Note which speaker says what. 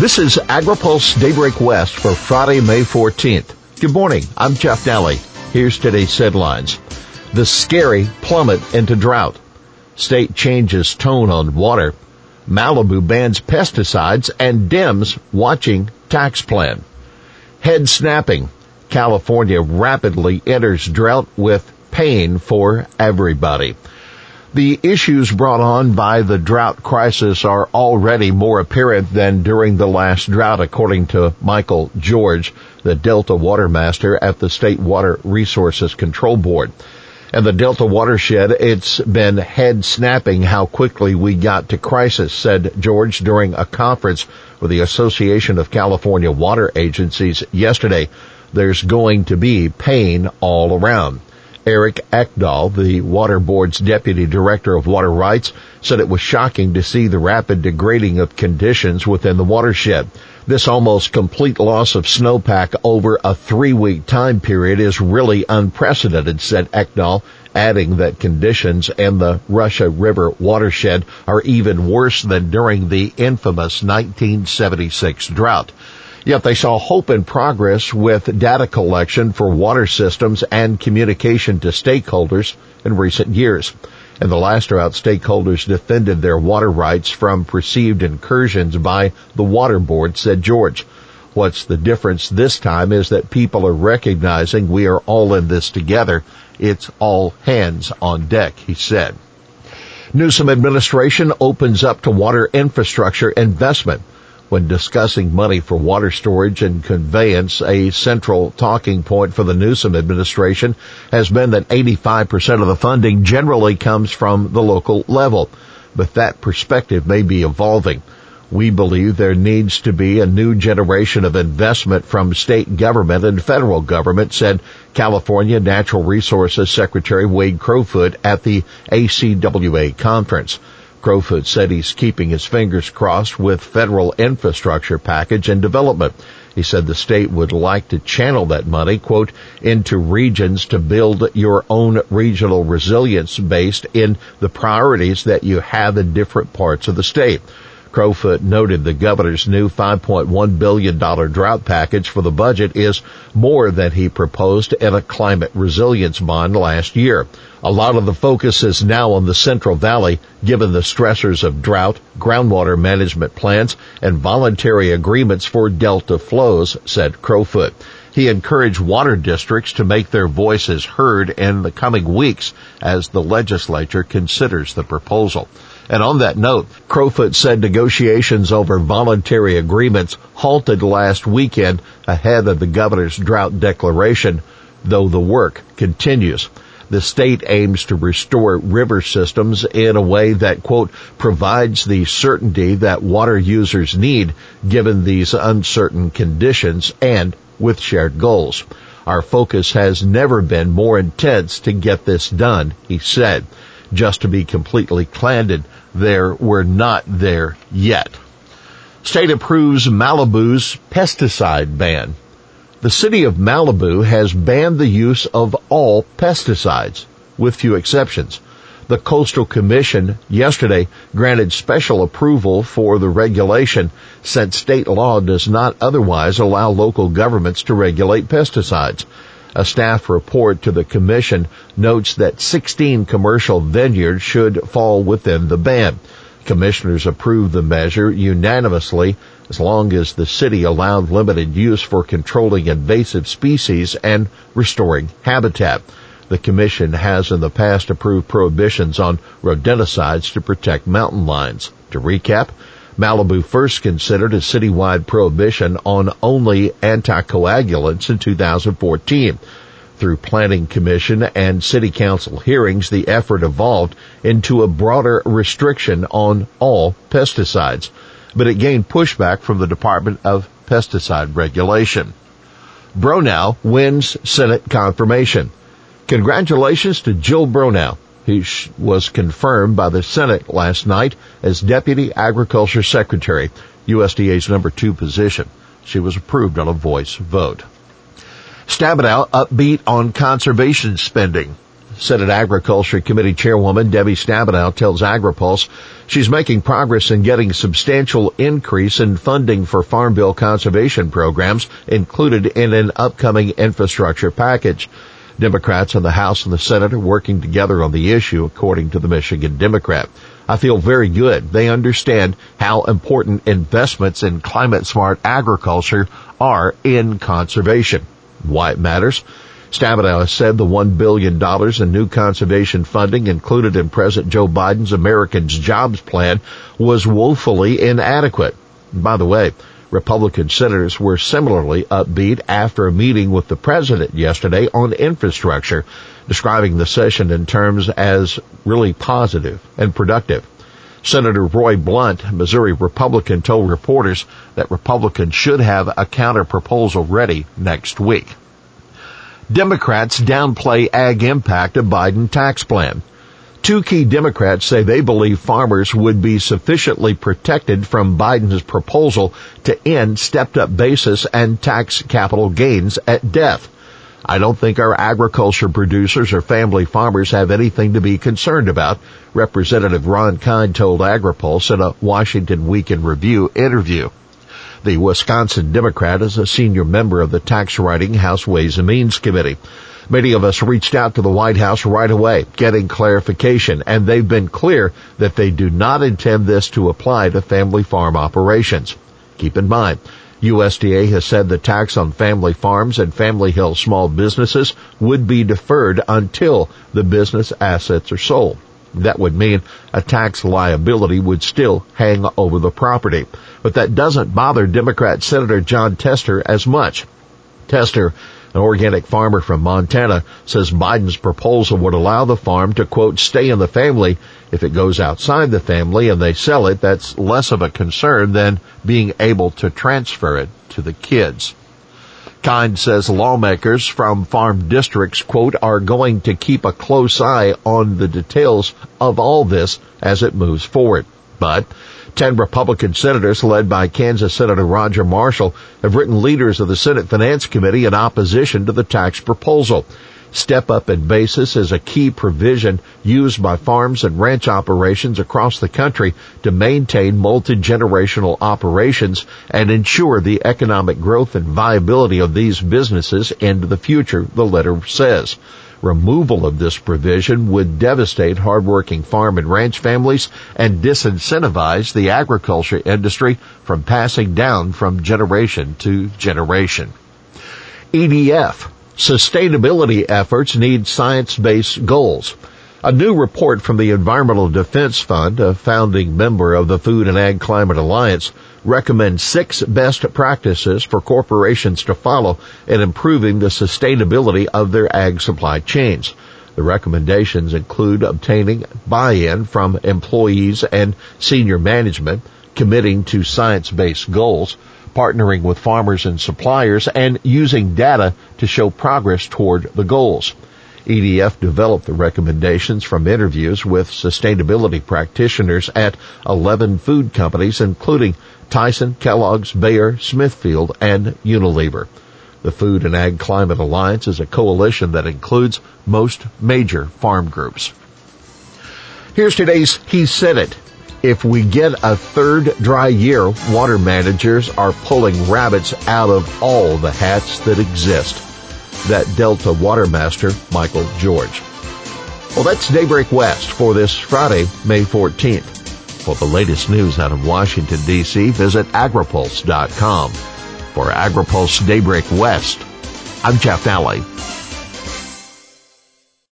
Speaker 1: This is AgriPulse Daybreak West for Friday, May 14th. Good morning. I'm Jeff Nalley. Here's today's headlines. The scary plummet into drought. State changes tone on water. Malibu bans pesticides and Dems watching tax plan. Head snapping. California rapidly enters drought with pain for everybody. The issues brought on by the drought crisis are already more apparent than during the last drought, according to Michael George, the Delta Water Master at the State Water Resources Control Board. And the Delta watershed, it's been head snapping how quickly we got to crisis, said George during a conference with the Association of California Water Agencies yesterday. There's going to be pain all around. Eric Ekdahl, the Water Board's Deputy Director of Water Rights, said it was shocking to see the rapid degrading of conditions within the watershed. This almost complete loss of snowpack over a three week time period is really unprecedented, said Ekdahl, adding that conditions in the Russian River watershed are even worse than during the infamous 1976 drought. Yet they saw hope and progress with data collection for water systems and communication to stakeholders in recent years. In the last drought, stakeholders defended their water rights from perceived incursions by the water board, said George. What's the difference this time is that people are recognizing we are all in this together. It's all hands on deck, he said. Newsom administration opens up to water infrastructure investment. When discussing money for water storage and conveyance, a central talking point for the Newsom administration has been that 85% of the funding generally comes from the local level. But that perspective may be evolving. We believe there needs to be a new generation of investment from state government and federal government, said California Natural Resources Secretary Wade Crowfoot at the ACWA conference. Crowfoot said he's keeping his fingers crossed with federal infrastructure package and development. He said the state would like to channel that money, quote, into regions to build your own regional resilience based in the priorities that you have in different parts of the state. Crowfoot noted the governor's new $5.1 billion drought package for the budget is more than he proposed in a climate resilience bond last year. A lot of the focus is now on the Central Valley given the stressors of drought, groundwater management plans, and voluntary agreements for delta flows, said Crowfoot. He encouraged water districts to make their voices heard in the coming weeks as the legislature considers the proposal. And on that note, Crowfoot said negotiations over voluntary agreements halted last weekend ahead of the governor's drought declaration, though the work continues. The state aims to restore river systems in a way that, quote, provides the certainty that water users need given these uncertain conditions and with shared goals. Our focus has never been more intense to get this done, he said. Just to be completely candid, there we're not there yet. State approves Malibu's pesticide ban. The city of Malibu has banned the use of all pesticides, with few exceptions. The Coastal Commission yesterday granted special approval for the regulation since state law does not otherwise allow local governments to regulate pesticides. A staff report to the commission notes that 16 commercial vineyards should fall within the ban. Commissioners approved the measure unanimously as long as the city allowed limited use for controlling invasive species and restoring habitat. The commission has in the past approved prohibitions on rodenticides to protect mountain lions. To recap, Malibu first considered a citywide prohibition on only anticoagulants in 2014. Through Planning Commission and City Council hearings, the effort evolved into a broader restriction on all pesticides, but it gained pushback from the Department of Pesticide Regulation. Bronaugh wins Senate confirmation. Congratulations to Jewel Bronaugh. He was confirmed by the Senate last night as Deputy Agriculture Secretary, USDA's number two position. She was approved on a voice vote. Stabenow upbeat on conservation spending. Senate Agriculture Committee Chairwoman Debbie Stabenow tells AgriPulse she's making progress in getting substantial increase in funding for Farm Bill conservation programs included in an upcoming infrastructure package. Democrats in the House and the Senate are working together on the issue, according to the Michigan Democrat. I feel very good. They understand how important investments in climate smart agriculture are in conservation. Why it matters? Stabenow said the $1 billion in new conservation funding included in President Joe Biden's Americans Jobs Plan was woefully inadequate. By the way, Republican senators were similarly upbeat after a meeting with the president yesterday on infrastructure, describing the session in terms as really positive and productive. Senator Roy Blunt, Missouri Republican, told reporters that Republicans should have a counter proposal ready next week. Democrats downplay ag impact of Biden tax plan. Two key Democrats say they believe farmers would be sufficiently protected from Biden's proposal to end stepped up basis and tax capital gains at death. I don't think our agriculture producers or family farmers have anything to be concerned about, Representative Ron Kind told AgriPulse in a Washington Week in Review interview. The Wisconsin Democrat is a senior member of the tax writing House Ways and Means Committee. Many of us reached out to the White House right away, getting clarification, and they've been clear that they do not intend this to apply to family farm operations. Keep in mind, USDA has said the tax on family farms and family held small businesses would be deferred until the business assets are sold. That would mean a tax liability would still hang over the property. But that doesn't bother Democrat Senator Jon Tester as much. Tester, an organic farmer from Montana, says Biden's proposal would allow the farm to quote, stay in the family. If it goes outside the family and they sell it, that's less of a concern than being able to transfer it to the kids. Kind says lawmakers from farm districts, quote, are going to keep a close eye on the details of all this as it moves forward. But 10 Republican senators led by Kansas Senator Roger Marshall have written leaders of the Senate Finance Committee in opposition to the tax proposal. Step up in basis is a key provision used by farms and ranch operations across the country to maintain multi-generational operations and ensure the economic growth and viability of these businesses into the future, the letter says. Removal of this provision would devastate hardworking farm and ranch families and disincentivize the agriculture industry from passing down from generation to generation. EDF Sustainability efforts need science-based goals. A new report from the Environmental Defense Fund, a founding member of the Food and Ag Climate Alliance, recommends six best practices for corporations to follow in improving the sustainability of their ag supply chains. The recommendations include obtaining buy-in from employees and senior management, committing to science-based goals, partnering with farmers and suppliers, and using data to show progress toward the goals. EDF developed the recommendations from interviews with sustainability practitioners at 11 food companies, including Tyson, Kellogg's, Bayer, Smithfield, and Unilever. The Food and Ag Climate Alliance is a coalition that includes most major farm groups. Here's today's He Said It if we get a third dry year, water managers are pulling rabbits out of all the hats that exist. That Delta Watermaster, Michael George. Well, that's Daybreak West for this Friday, May 14th. For the latest news out of Washington, D.C., visit agripulse.com. For AgriPulse Daybreak West, I'm Jeff Nalley.